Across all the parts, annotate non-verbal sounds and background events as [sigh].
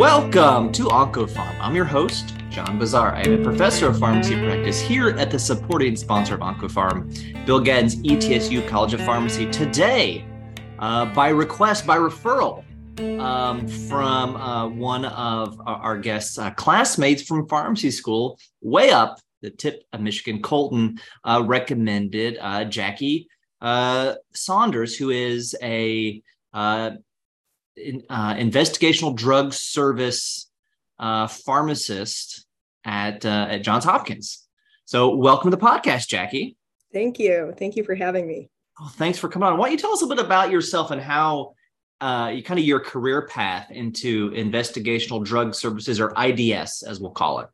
Welcome to OncoPharm. I'm your host, John Bossaer. I am a professor of pharmacy practice here at the supporting sponsor of OncoPharm, Bill Gatton's ETSU College of Pharmacy. Today, uh, by request, by referral um, from uh, one of our guests, uh, classmates from pharmacy school, way up the tip of Michigan, Colton, uh, recommended uh, Jackie uh, Saunders, who is a in, uh, investigational drug service uh, pharmacist at uh, at Johns Hopkins. So, welcome to the podcast, Jackie. Thank you. Thank you for having me. Oh, thanks for coming on. Why don't you tell us a bit about yourself and how uh, you kind of your career path into investigational drug services or IDS, as we'll call it?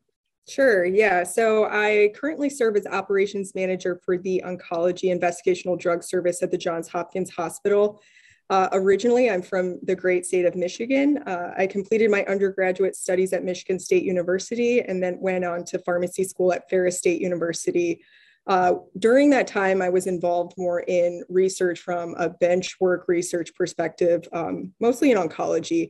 Sure. Yeah. So I currently serve as operations manager for the oncology investigational drug service at the Johns Hopkins Hospital. Uh, originally, I'm from the great state of Michigan. Uh, I completed my undergraduate studies at Michigan State University and then went on to pharmacy school at Ferris State University. Uh, during that time, I was involved more in research from a bench work research perspective, um, mostly in oncology.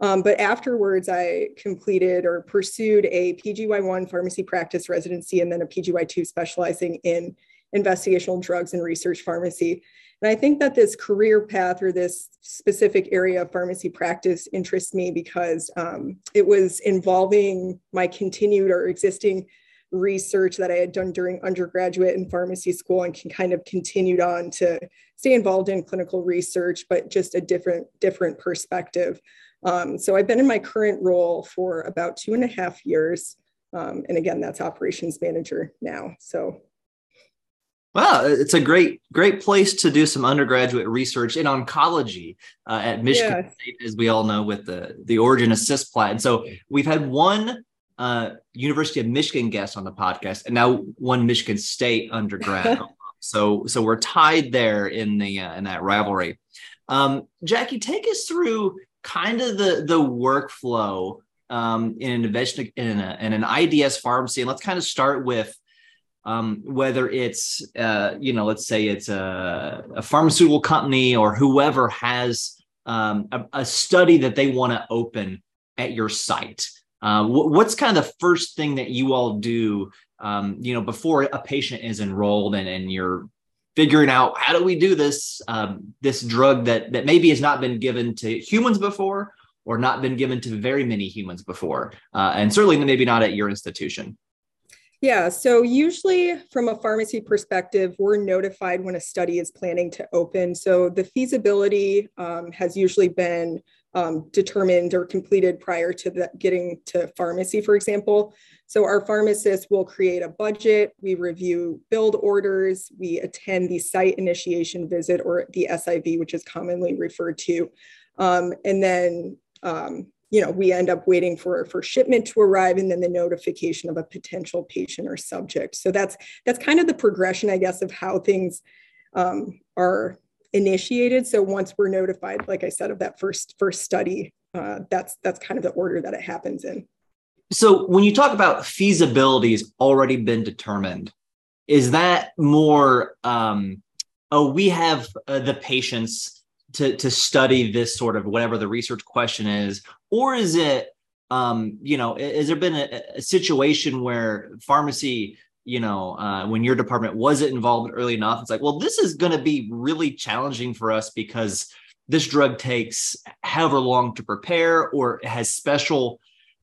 Um, but afterwards, I completed or pursued a PGY1 pharmacy practice residency and then a PGY2 specializing in investigational drugs and research pharmacy. And I think that this career path or this specific area of pharmacy practice interests me because um, it was involving my continued or existing research that I had done during undergraduate and pharmacy school and can kind of continued on to stay involved in clinical research, but just a different, different perspective. Um, so I've been in my current role for about two and a half years. Um, and again, that's operations manager now. So Wow, it's a great, great place to do some undergraduate research in oncology uh, at Michigan yes. State, as we all know, with the the Origin of plat. And so we've had one uh, University of Michigan guest on the podcast, and now one Michigan State undergrad. [laughs] so, so we're tied there in the uh, in that rivalry. Um, Jackie, take us through kind of the the workflow um, in an in, a, in an IDS pharmacy, and let's kind of start with um, whether it's uh, you know let's say it's a, a pharmaceutical company or whoever has um, a, a, study that they want to open at your site. Uh, what's kind of the first thing that you all do um, you know before a patient is enrolled and, and you're figuring out how do we do this um, this drug that that maybe has not been given to humans before or not been given to very many humans before? Uh, and certainly maybe not at your institution yeah, so usually from a pharmacy perspective, we're notified when a study is planning to open. So the feasibility um, has usually been um, determined or completed prior to the, getting to pharmacy, for example. So our pharmacists will create a budget, we review build orders, we attend the site initiation visit or the SIV, which is commonly referred to. Um, and then um, you know, we end up waiting for, for shipment to arrive and then the notification of a potential patient or subject. So that's that's kind of the progression, I guess, of how things um, are initiated. So once we're notified, like I said, of that first first study, uh, that's that's kind of the order that it happens in. So when you talk about feasibility has already been determined, is that more? Um, oh, we have uh, the patients to to study this sort of whatever the research question is? Or is it um you know has there been a, a situation where pharmacy you know uh, when your department wasn't involved early enough it's like well this is going to be really challenging for us because this drug takes however long to prepare or has special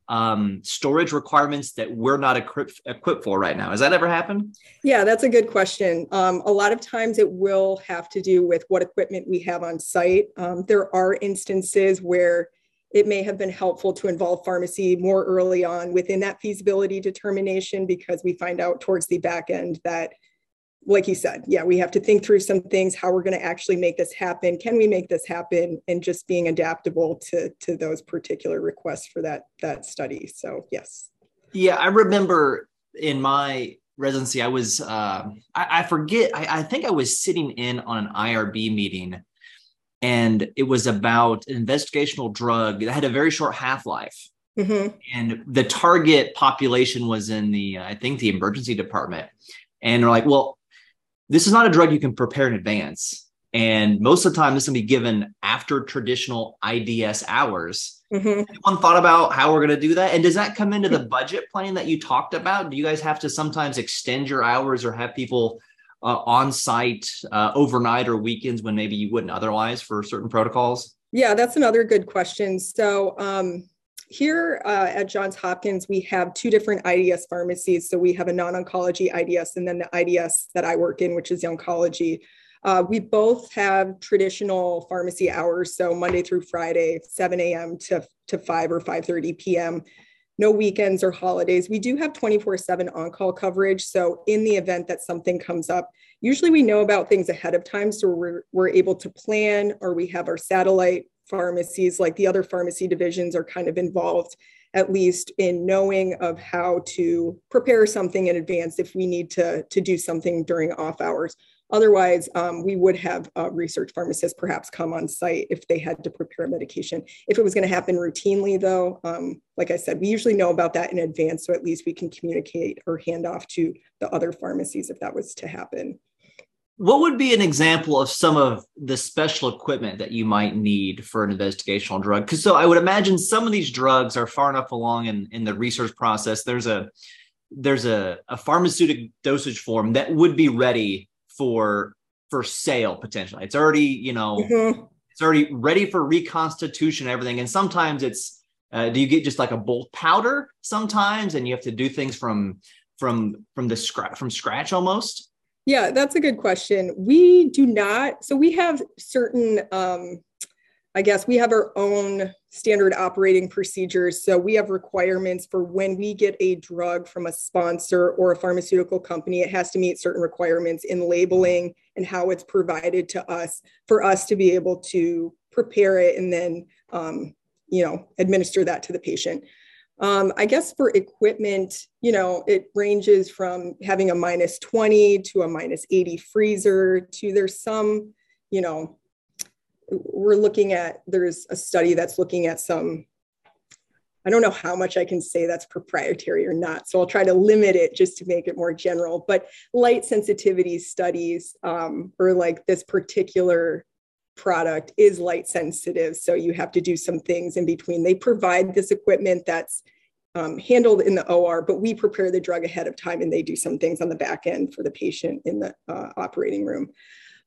um, storage requirements that we're not equipped, equipped for right now. Has that ever happened? Yeah, that's a good question. Um, a lot of times it will have to do with what equipment we have on site. Um, there are instances where it may have been helpful to involve pharmacy more early on within that feasibility determination because we find out towards the back end that like you said, yeah, we have to think through some things, how we're going to actually make this happen. Can we make this happen? And just being adaptable to, to those particular requests for that, that study. So yes. Yeah. I remember in my residency, I was, uh, I, I, forget, I, I think I was sitting in on an IRB meeting and it was about an investigational drug that had a very short half-life. Mm-hmm. And the target population was in the, I think, the emergency department. And they're like, well, this is not a drug you can prepare in advance. And most of the time, this will be given after traditional IDS hours. Mm-hmm. Anyone thought about how we're going to do that? And does that come into the budget plan that you talked about? Do you guys have to sometimes extend your hours or have people uh, on site uh, overnight or weekends when maybe you wouldn't otherwise for certain protocols? Yeah, that's another good question. So, um, here uh, at Johns Hopkins, we have two different IDS pharmacies. So we have a non-oncology IDS and then the IDS that I work in, which is the oncology. Uh, we both have traditional pharmacy hours, so Monday through Friday, 7 a.m. to, to 5 or 5.30 p.m. No weekends or holidays. We do have 24-7 on-call coverage. So in the event that something comes up, usually we know about things ahead of time. So we're, we're able to plan or we have our satellite pharmacies, like the other pharmacy divisions, are kind of involved at least in knowing of how to prepare something in advance if we need to, to do something during off hours. Otherwise, um, we would have a research pharmacists perhaps come on site if they had to prepare medication. If it was going to happen routinely, though, um, like I said, we usually know about that in advance, so at least we can communicate or hand off to the other pharmacies if that was to happen what would be an example of some of the special equipment that you might need for an investigational drug? Because so i would imagine some of these drugs are far enough along in, in the research process. There's a there's a, a pharmaceutic dosage form that would be ready for for sale potentially. It's already you know mm-hmm. it's already ready for reconstitution and everything. And sometimes it's uh, do you get just like a bulk powder sometimes and you have to do things from from from the scratch from scratch almost yeah, that's a good question. We do not. So we have certain, um, I guess we have our own standard operating procedures. So we have requirements for when we get a drug from a sponsor or a pharmaceutical company, it has to meet certain requirements in labeling and how it's provided to us for us to be able to prepare it and then, um, you know, administer that to the patient. Um, I guess for equipment, you know, it ranges from having a minus 20 to a minus 80 freezer to there's some, you know, we're looking at, there's a study that's looking at some, I don't know how much I can say that's proprietary or not. So I'll try to limit it just to make it more general, but light sensitivity studies um, or like this particular product is light sensitive. So you have to do some things in between. They provide this equipment that's um, handled in the OR, but we prepare the drug ahead of time and they do some things on the back end for the patient in the uh, operating room.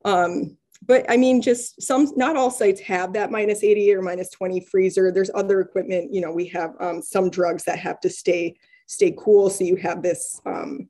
Um, but I mean, just some, not all sites have that minus 80 or minus 20 freezer. There's other equipment, you know, we have um, some drugs that have to stay, stay cool. So you have this, um,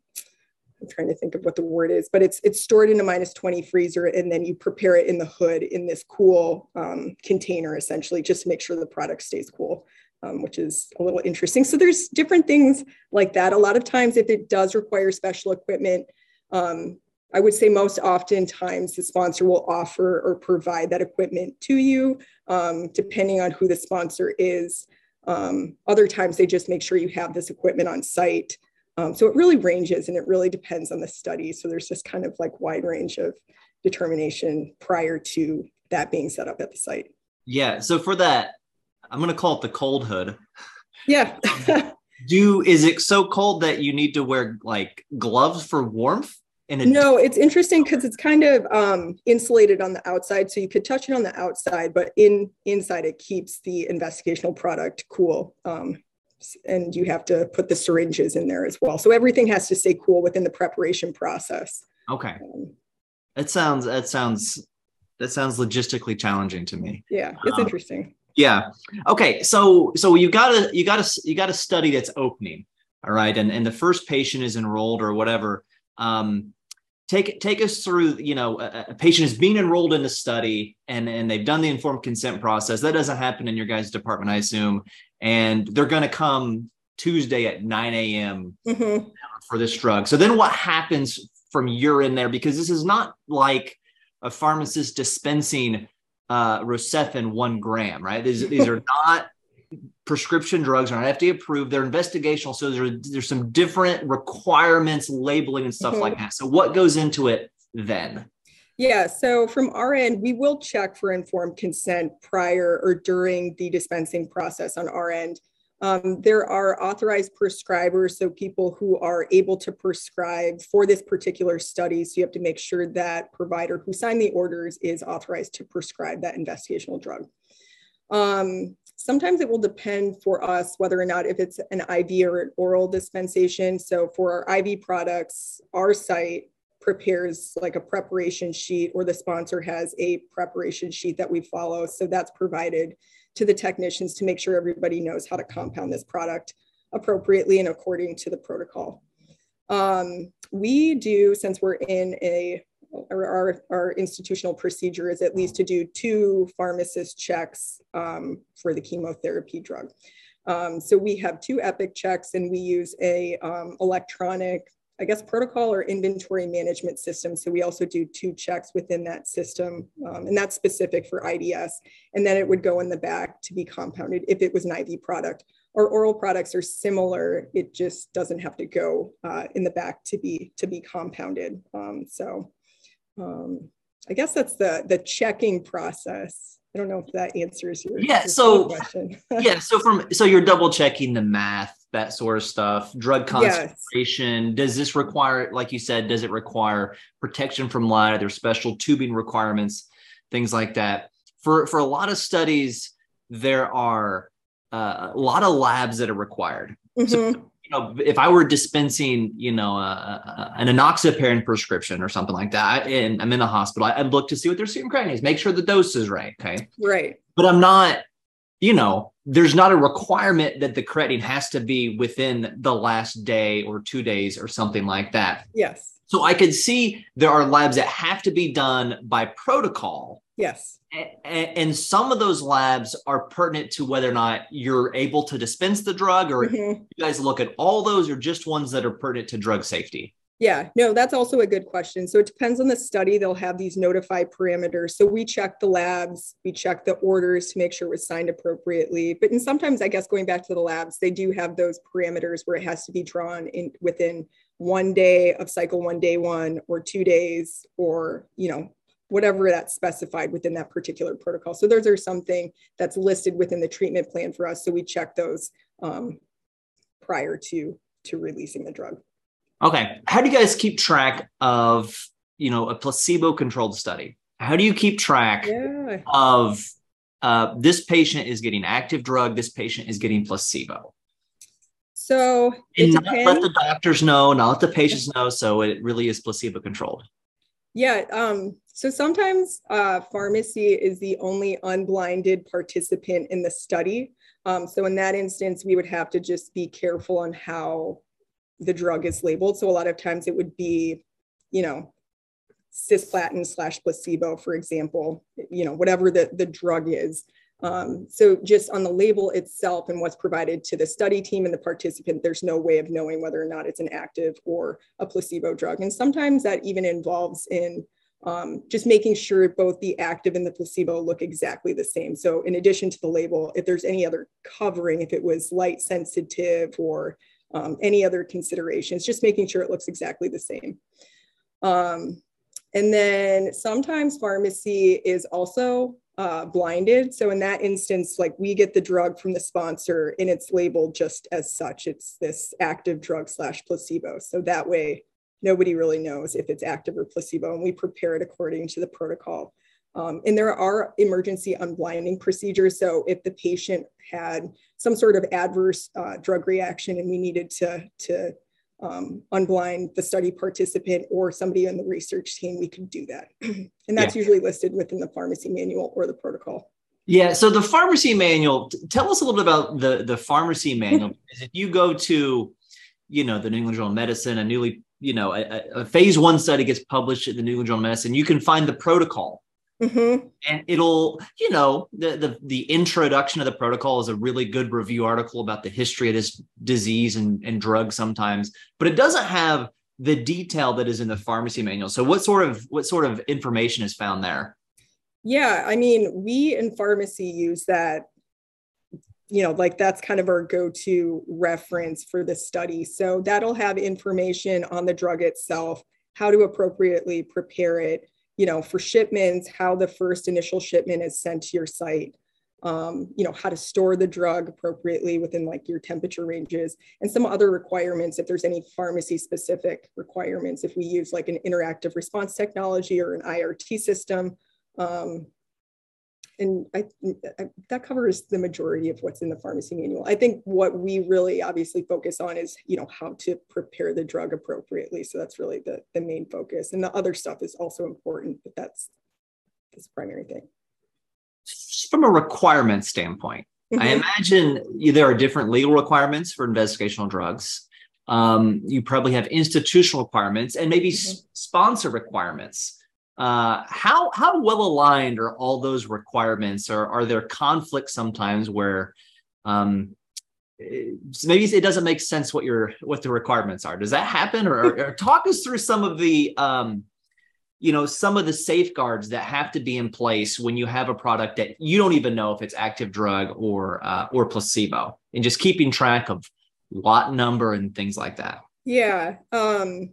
I'm trying to think of what the word is, but it's it's stored in a minus 20 freezer and then you prepare it in the hood in this cool um, container essentially just to make sure the product stays cool, um, which is a little interesting. So there's different things like that. A lot of times if it does require special equipment, um, I would say most oftentimes the sponsor will offer or provide that equipment to you, um, depending on who the sponsor is. Um, other times they just make sure you have this equipment on site. Um, so it really ranges and it really depends on the study. So there's this kind of like wide range of determination prior to that being set up at the site. Yeah. So for that, I'm going to call it the cold hood. Yeah. [laughs] Do is it so cold that you need to wear like gloves for warmth? In a no, it's interesting because it's kind of um, insulated on the outside, so you could touch it on the outside, but in inside it keeps the investigational product cool. Um, and you have to put the syringes in there as well. So everything has to stay cool within the preparation process. Okay. Um, that sounds that sounds that sounds logistically challenging to me. Yeah, it's um, interesting. Yeah. Okay. So so you got a you got a you got a study that's opening. All right, and and the first patient is enrolled or whatever. Um, take take us through you know a, a, patient is being enrolled in the study and and they've done the informed consent process that doesn't happen in your guys department i assume and they're going to come tuesday at 9 a.m mm-hmm. for this drug so then what happens from your in there because this is not like a pharmacist dispensing uh rocephin one gram right these, these are [laughs] not prescription drugs are not FDA approved. They're investigational. So there's, there's some different requirements, labeling, and stuff mm-hmm. like that. So, what goes into it then? Yeah, so from our end, we will check for informed consent prior or during the dispensing process on our end. Um, there are authorized prescribers, so people who are able to prescribe for this particular study. So you have to make sure that provider who signed the orders is authorized to prescribe that investigational drug. Um, sometimes it will depend for us whether or not if it's an IV or an oral dispensation. So for our IV products, our site prepares like a preparation sheet or the sponsor has a preparation sheet that we follow. So that's provided to the technicians to make sure everybody knows how to compound this product appropriately and according to the protocol. Um, we do, since we're in a, our, our institutional procedure is at least to do two pharmacist checks um, for the chemotherapy drug. Um, so we have two EPIC checks and we use a um, electronic I guess, protocol or inventory management system. So we also do two checks within that system, um, and that's specific for IDS. And then it would go in the back to be compounded if it was an IV product. Our oral products are similar. It just doesn't have to go uh, in the back to be to be compounded. Um, so um, I guess that's the the checking process. I don't know if that answers your yeah. Your so question. [laughs] yeah. So from so you're double checking the math that sort of stuff. Drug concentration yes. does this require like you said does it require protection from light are there special tubing requirements things like that. For for a lot of studies there are uh, a lot of labs that are required. Mm-hmm. so you know if i were dispensing you know a, an enoxaparin prescription or something like that and i'm in the hospital i'd look to see what their serum creatinine is make sure the dose is right okay? Right. But i'm not you know, there's not a requirement that the creatinine has to be within the last day or two days or something like that. Yes. So I could see there are labs that have to be done by protocol. Yes. And, some of those labs are pertinent to whether or not you're able to dispense the drug, or mm-hmm. you guys look at all those, or just ones that are pertinent to drug safety. Yeah, no, that's also a good question. So it depends on the study. They'll have these notified parameters. So we check the labs, we check the orders to make sure it was signed appropriately. But and sometimes, I guess, going back to the labs, they do have those parameters where it has to be drawn in within one day of cycle one, day one, or two days, or you know, whatever that's specified within that particular protocol. So those are something that's listed within the treatment plan for us. So we check those um, prior to to releasing the drug. Okay. How do you guys keep track of, you know, a placebo controlled study? How do you keep track yeah. of uh, this patient is getting active drug, this patient is getting placebo? So and not let the doctors know, not let the patients know. So it really is placebo controlled. Yeah. Um, so sometimes uh, pharmacy is the only unblinded participant in the study. Um, so in that instance, we would have to just be careful on how the drug is labeled. So a lot of times it would be, you know, cisplatin slash placebo, for example, you know, whatever the, the drug is. Um, so just on the label itself and what's provided to the study team and the participant, there's no way of knowing whether or not it's an active or a placebo drug. And sometimes that even involves in um, just making sure both the active and the placebo look exactly the same. So in addition to the label, if there's any other covering, if it was light sensitive or um, any other considerations, just making sure it looks exactly the same. Um, and then sometimes pharmacy is also uh, blinded. So in that instance, like we get the drug from the sponsor and it's labeled just as such. It's this active drug slash placebo. So that way, nobody really knows if it's active or placebo, and we prepare it according to the protocol. Um, and there are emergency unblinding procedures. So if the patient had some sort of adverse uh, drug reaction and we needed to, to um, unblind the study participant or somebody in the research team, we could do that. [clears throat] and that's yeah. usually listed within the pharmacy manual or the protocol. Yeah. So the pharmacy manual, tell us a little bit about the, the pharmacy manual. because [laughs] if you go to, you know, the New England Journal of Medicine, a newly, you know, a, a phase one study gets published at the New England Journal of Medicine, you can find the protocol Mm-hmm. And it'll, you know, the, the the introduction of the protocol is a really good review article about the history of this disease and, and drugs sometimes, but it doesn't have the detail that is in the pharmacy manual. So what sort of what sort of information is found there? Yeah, I mean, we in pharmacy use that you know, like that's kind of our go-to reference for the study. So that'll have information on the drug itself, how to appropriately prepare it, you know, for shipments, how the first initial shipment is sent to your site. um, you know, how to store the drug appropriately within like your temperature ranges and some other requirements if there's any pharmacy specific requirements if we use like an interactive response technology or an IRT system. Um, and I, I, that covers the majority of what's in the pharmacy manual. I think what we really obviously focus on is, you know, how to prepare the drug appropriately. So that's really the, the main focus. And the other stuff is also important, but that's, that's the primary thing from a requirement standpoint, mm-hmm. I imagine there are different legal requirements for investigational drugs. Um, you probably have institutional requirements and maybe mm-hmm. s- sponsor requirements. Uh, how how well aligned are all those requirements, or are there conflicts sometimes where um, maybe it doesn't make sense what your what the requirements are? Does that happen, or, or talk us through some of the um, you know some of the safeguards that have to be in place when you have a product that you don't even know if it's active drug or uh, or placebo and just keeping track of lot number and things like that. Yeah um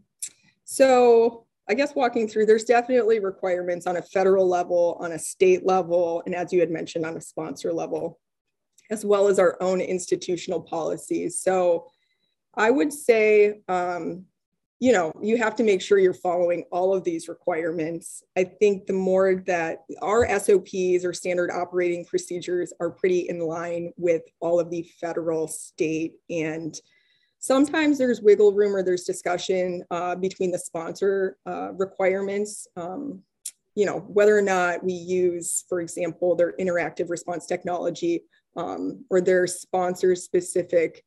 so i guess walking through there's definitely requirements on a federal level on a state level and as you had mentioned on a sponsor level as well as our own institutional policies so i would say um, you know, you have to make sure you're following all of these requirements. I think the more that our SOPs or standard operating procedures are pretty in line with all of the federal, state, and sometimes there's wiggle room or there's discussion uh, between the sponsor uh, requirements. Um, you know, whether or not we use, for example, their interactive response technology um, or their sponsor specific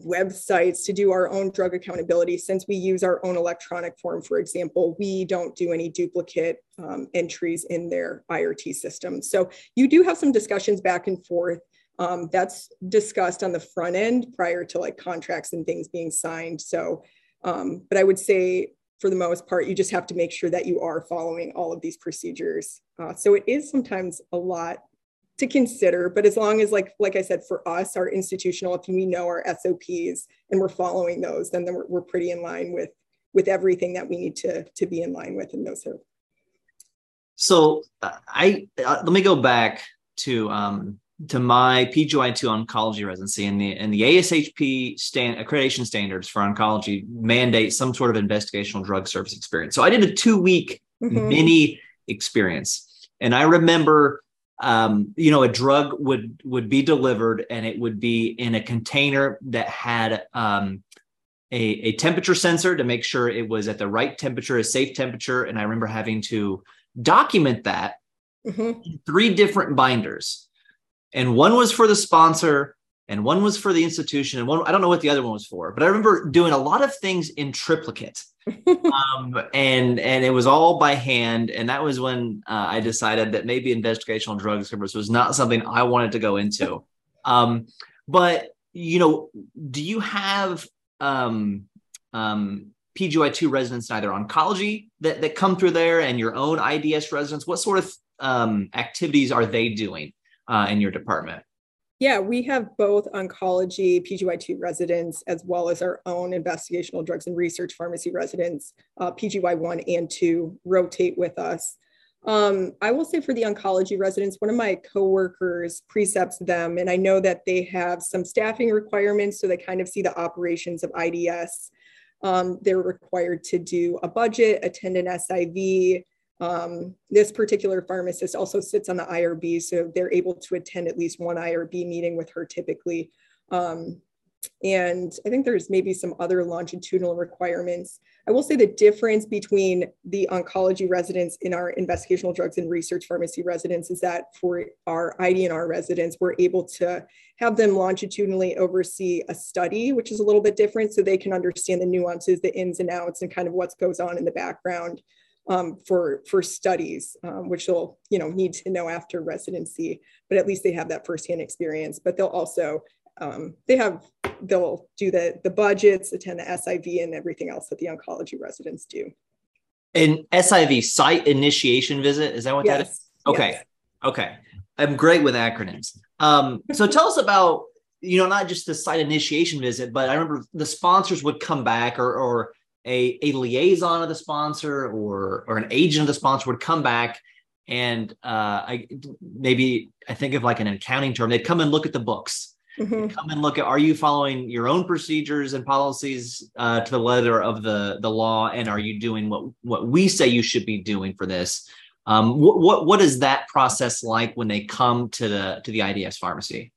websites to do our own drug accountability. Since we use our own electronic form, for example, we don't do any duplicate um, entries in their IRT system. So you do have some discussions back and forth. Um, that's discussed on the front end prior to like contracts and things being signed. So, um, but I would say for the most part, you just have to make sure that you are following all of these procedures. Uh, so it is sometimes a lot to consider but as long as like like i said for us our institutional if we know our sops and we're following those then, we're, we're pretty in line with with everything that we need to to be in line with in those so uh, i uh, let me go back to um to my PGY2 oncology residency and the and the ASHP stand accreditation standards for oncology mandate some sort of investigational drug service experience. So I did a two week mm-hmm. mini experience, and I remember um, you know, a drug would would be delivered and it would be in a container that had um, a, a temperature sensor to make sure it was at the right temperature, a safe temperature. And I remember having to document that mm-hmm. in three different binders. And one was for the sponsor, and one was for the institution, and one I don't know what the other one was for, but I remember doing a lot of things in triplicate [laughs] um, and and it was all by hand. And that was when uh, I decided that maybe investigational drug service was not something I wanted to go into. [laughs] Um, but you know, do you have um, um, PGY2 residents in either oncology that, that come through there and your own IDS residents? What sort of um, activities are they doing uh, in your department? Yeah, we have both oncology PGY2 residents as well as our own investigational drugs and research pharmacy residents, uh, PGY1 and 2, rotate with us. Um, I will say for the oncology residents, one of my coworkers precepts them, and I know that they have some staffing requirements, so they kind of see the operations of IDS. Um, they're required to do a budget, attend an SIV, um, this particular pharmacist also sits on the IRB, so they're able to attend at least one IRB meeting with her typically. Um, and I think there's maybe some other longitudinal requirements. I will say the difference between the oncology residents in our investigational drugs and research pharmacy residents is that for our IDNR residents, we're able to have them longitudinally oversee a study, which is a little bit different so they can understand the nuances, the ins and outs, and kind of what goes on in the background um, for for studies, um, which they'll you know need to know after residency, but at least they have that firsthand experience. But they'll also um, they have they'll do the the budgets, attend the SIV, and everything else that the oncology residents do. An SIV site initiation visit is that what yes. that is? Okay, yes. okay. I'm great with acronyms. Um, so tell us about you know not just the site initiation visit, but I remember the sponsors would come back or or a, a liaison of the sponsor or or an agent of the sponsor would come back and uh, I maybe I think of like an accounting term. They'd come and look at the books. Mm-hmm. Come and look at are you following your own procedures and policies uh, to the letter of the the law, and are you doing what what we say you should be doing for this? Um, what, what what is that process like when they come to the to the IDS pharmacy?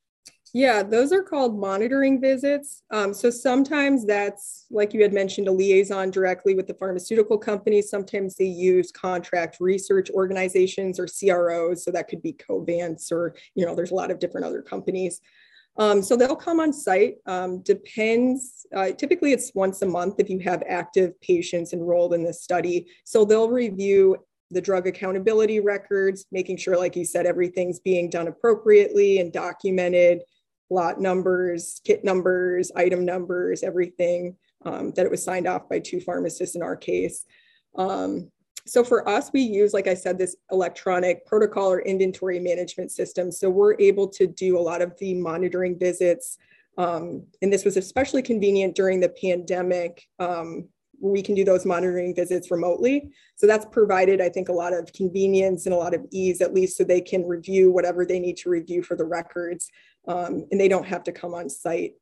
Yeah, those are called monitoring visits. Um, so sometimes that's, like you had mentioned, a liaison directly with the pharmaceutical companies. Sometimes they use contract research organizations or CROs. So that could be Covance or, you know, there's a lot of different other companies. Um, so they'll come on site. Um, depends. Uh, typically, it's once a month if you have active patients enrolled in this study. So they'll review the drug accountability records, making sure, like you said, everything's being done appropriately and documented lot numbers, kit numbers, item numbers, everything um, that it was signed off by two pharmacists in our case. Um, so for us, we use, like I said, this electronic protocol or inventory management system. So we're able to do a lot of the monitoring visits. Um, and this was especially convenient during the pandemic. Um, we can do those monitoring visits remotely. So that's provided, I think, a lot of convenience and a lot of ease, at least so they can review whatever they need to review for the records um, and they don't have to come on site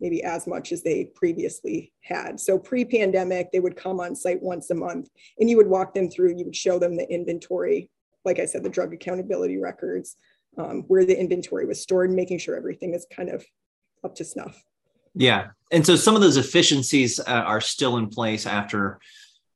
maybe as much as they previously had. So pre-pandemic, they would come on site once a month and you would walk them through, you would show them the inventory, like I said, the drug accountability records, um, where the inventory was stored, making sure everything is kind of up to snuff. Yeah. And so some of those efficiencies uh, are still in place after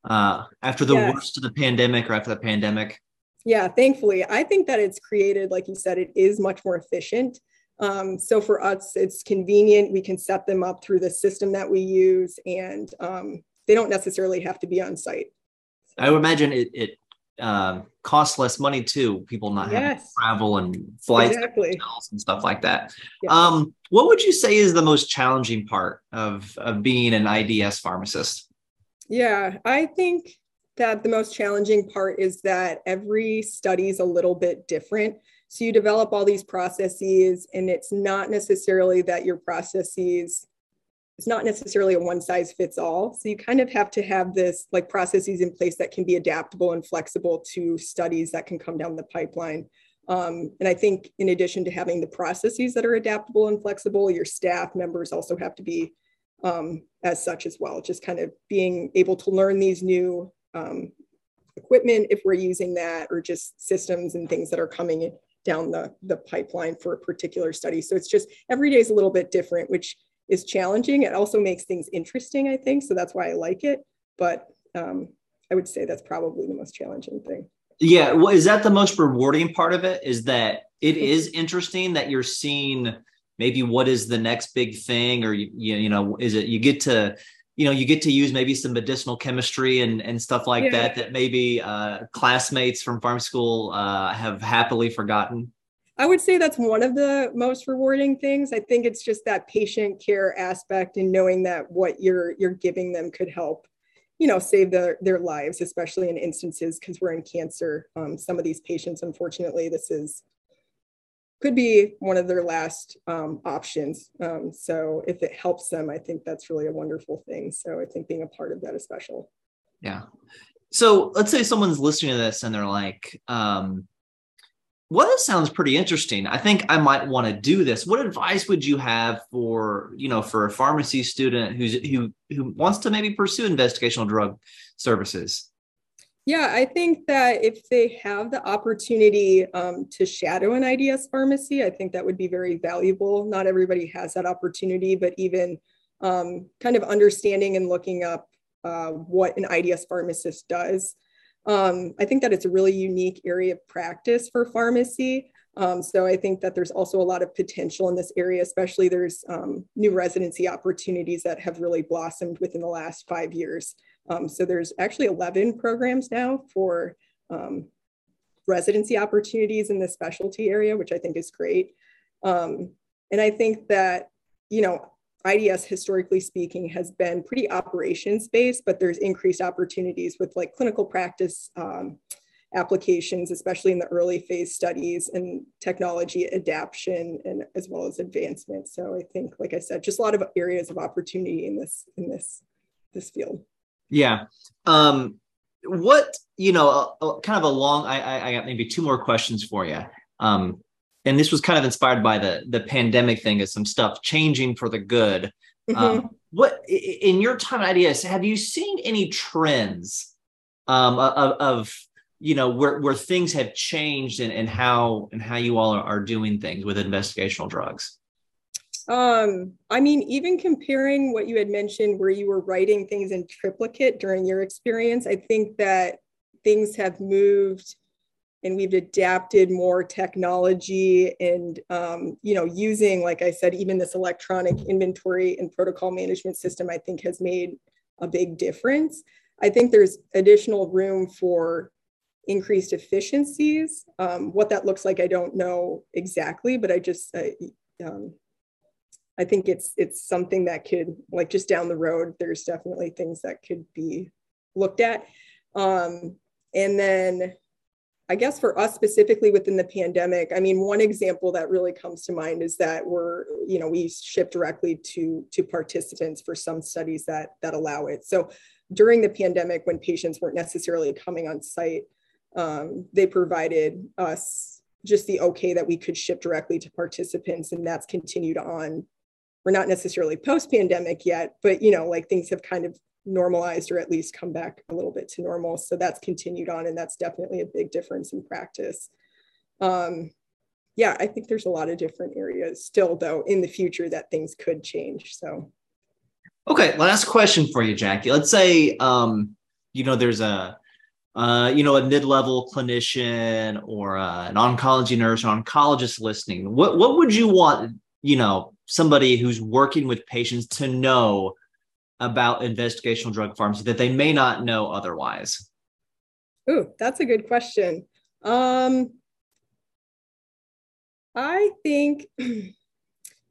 uh, after the yes. worst of the pandemic or after the pandemic. Yeah, thankfully. I think that it's created, like you said, it is much more efficient. Um, so for us, it's convenient. We can set them up through the system that we use, and um, they don't necessarily have to be on site. I would imagine it, it uh, costs less money too. People not yes. having to travel and flights exactly. and stuff like that. Yeah. Um, what would you say is the most challenging part of, of being an IDS pharmacist? Yeah, I think that the most challenging part is that every study is a little bit different. So you develop all these processes, and it's not necessarily that your processes, it's not necessarily a one size fits all. So you kind of have to have this like processes in place that can be adaptable and flexible to studies that can come down the pipeline. Um, and I think in addition to having the processes that are adaptable and flexible, your staff members also have to be um, as such as well, just kind of being able to learn these new um, equipment if we're using that or just systems and things that are coming in down the, the pipeline for a particular study. So it's just every day is a little bit different, which is challenging. It also makes things interesting, I think. So that's why I like it. But um, I would say that's probably the most challenging thing. Yeah. Well, is that the most rewarding part of it? Is that it is interesting that you're seeing maybe what is the next big thing, or you, you know, is it you get to you know you get to use maybe some medicinal chemistry and and stuff like yeah. that that maybe uh, classmates from pharm school uh, have happily forgotten i would say that's one of the most rewarding things i think it's just that patient care aspect and knowing that what you're you're giving them could help you know save their their lives especially in instances because we're in cancer um, some of these patients unfortunately this is could be one of their last um, options. Um, so if it helps them, I think that's really a wonderful thing. So I think being a part of that is special. Yeah. So let's say someone's listening to this and they're like, um, well, this sounds pretty interesting. I think I might want to do this. What advice would you have for, you know, for a pharmacy student who's who who wants to maybe pursue investigational drug services? Yeah, I think that if they have the opportunity um, to shadow an IDS pharmacy, I think that would be very valuable. Not everybody has that opportunity, but even um, kind of understanding and looking up uh, what an IDS pharmacist does. Um, I think that it's a really unique area of practice for pharmacy. Um, so I think that there's also a lot of potential in this area, especially there's um, new residency opportunities that have really blossomed within the last five years. Um, so there's actually 11 programs now for um, residency opportunities in the specialty area, which I think is great. Um, and I think that, you know, IDS historically speaking has been pretty operations based, but there's increased opportunities with like clinical practice um, applications, especially in the early phase studies and technology adaptation and as well as advancement. So I think, like I said, just a lot of areas of opportunity in this in this this field. Yeah. Um, what you know, a, a, kind of a long. I, I got maybe two more questions for you. Um, and this was kind of inspired by the the pandemic thing, is some stuff changing for the good. Mm-hmm. [laughs] Um, what in your time at IDS have you seen any trends um, of, of you know where where things have changed and, and how and how you all are, are doing things with investigational drugs? Um i mean even comparing what you had mentioned where you were writing things in triplicate during your experience i think that things have moved and we've adapted more technology and um, you know using like i said even this electronic inventory and protocol management system i think has made a big difference. I think there's additional room for increased efficiencies. Um, what that looks like, I don't know exactly, but I just, I, um, I think it's it's something that could like just down the road. There's definitely things that could be looked at, um, and then I guess for us specifically within the pandemic, I mean, one example that really comes to mind is that we're, you know, we ship directly to to participants for some studies that that allow it. So during the pandemic, when patients weren't necessarily coming on site, um, they provided us just the okay that we could ship directly to participants and that's continued on. We're not necessarily post pandemic yet but you know like things have kind of normalized or at least come back a little bit to normal. So that's continued on and that's definitely a big difference in practice. Um, yeah i think there's a lot of different areas still though in the future that things could change so. Okay last question for you jackie. Let's say um, you know there's a uh, you know, a mid-level clinician or uh, an oncology nurse or oncologist listening, what what would you want, you know, somebody who's working with patients to know about investigational drug pharmacy that they may not know otherwise? Ooh, that's a good question. Um, I think [clears throat]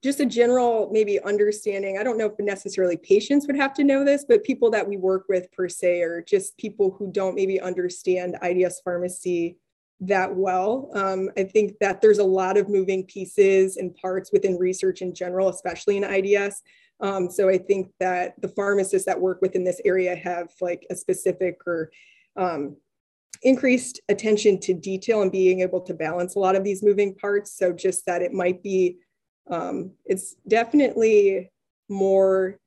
just a general maybe understanding i don't know if necessarily patients would have to know this but people that we work with per se or just people who don't maybe understand ids pharmacy that well. Um, i think that there's a lot of moving pieces and parts within research in general especially in ids um, so i think that the pharmacists that work within this area have like a specific or um, increased attention to detail and being able to balance a lot of these moving parts. So just that it might be um, it's definitely more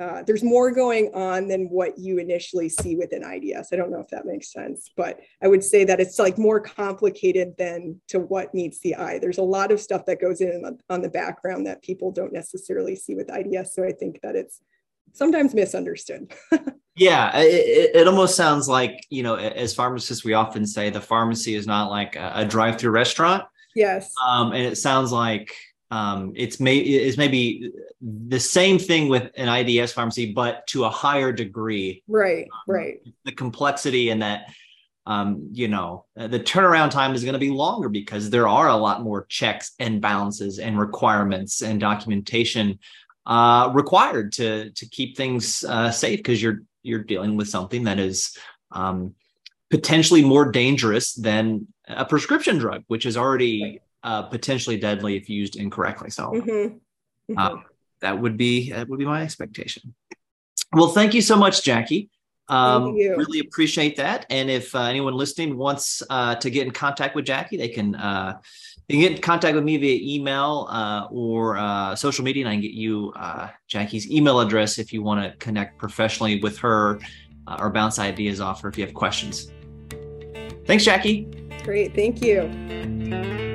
uh, there's more going on than what you initially see within IDS. I don't know if that makes sense, but I would say that it's like more complicated than to what meets the eye. There's a lot of stuff that goes in on the background that people don't necessarily see with IDS. So I think that it's sometimes misunderstood. [laughs] yeah, it, it, almost sounds like, you know, as pharmacists, we often say the pharmacy is not like a, a drive through restaurant. Yes. Um, and it sounds like um, it's may it's maybe the same thing with an IDS pharmacy, but to a higher degree. Right, um, right. The complexity and that um, you know the turnaround time is going to be longer because there are a lot more checks and balances and requirements and documentation uh, required to to keep things uh, safe because you're you're dealing with something that is um, potentially more dangerous than a prescription drug, which is already uh, potentially deadly if used incorrectly. So mm-hmm. Mm-hmm. Uh, that would be that would be my expectation. Well, thank you so much, Jackie. Um, really appreciate that. And if uh, anyone listening wants uh, to get in contact with Jackie, they can uh, they can get in contact with me via email uh, or uh, social media, and I can get you uh, Jackie's email address if you want to connect professionally with her uh, or bounce ideas off her if you have questions. Thanks, Jackie. Great. Thank you.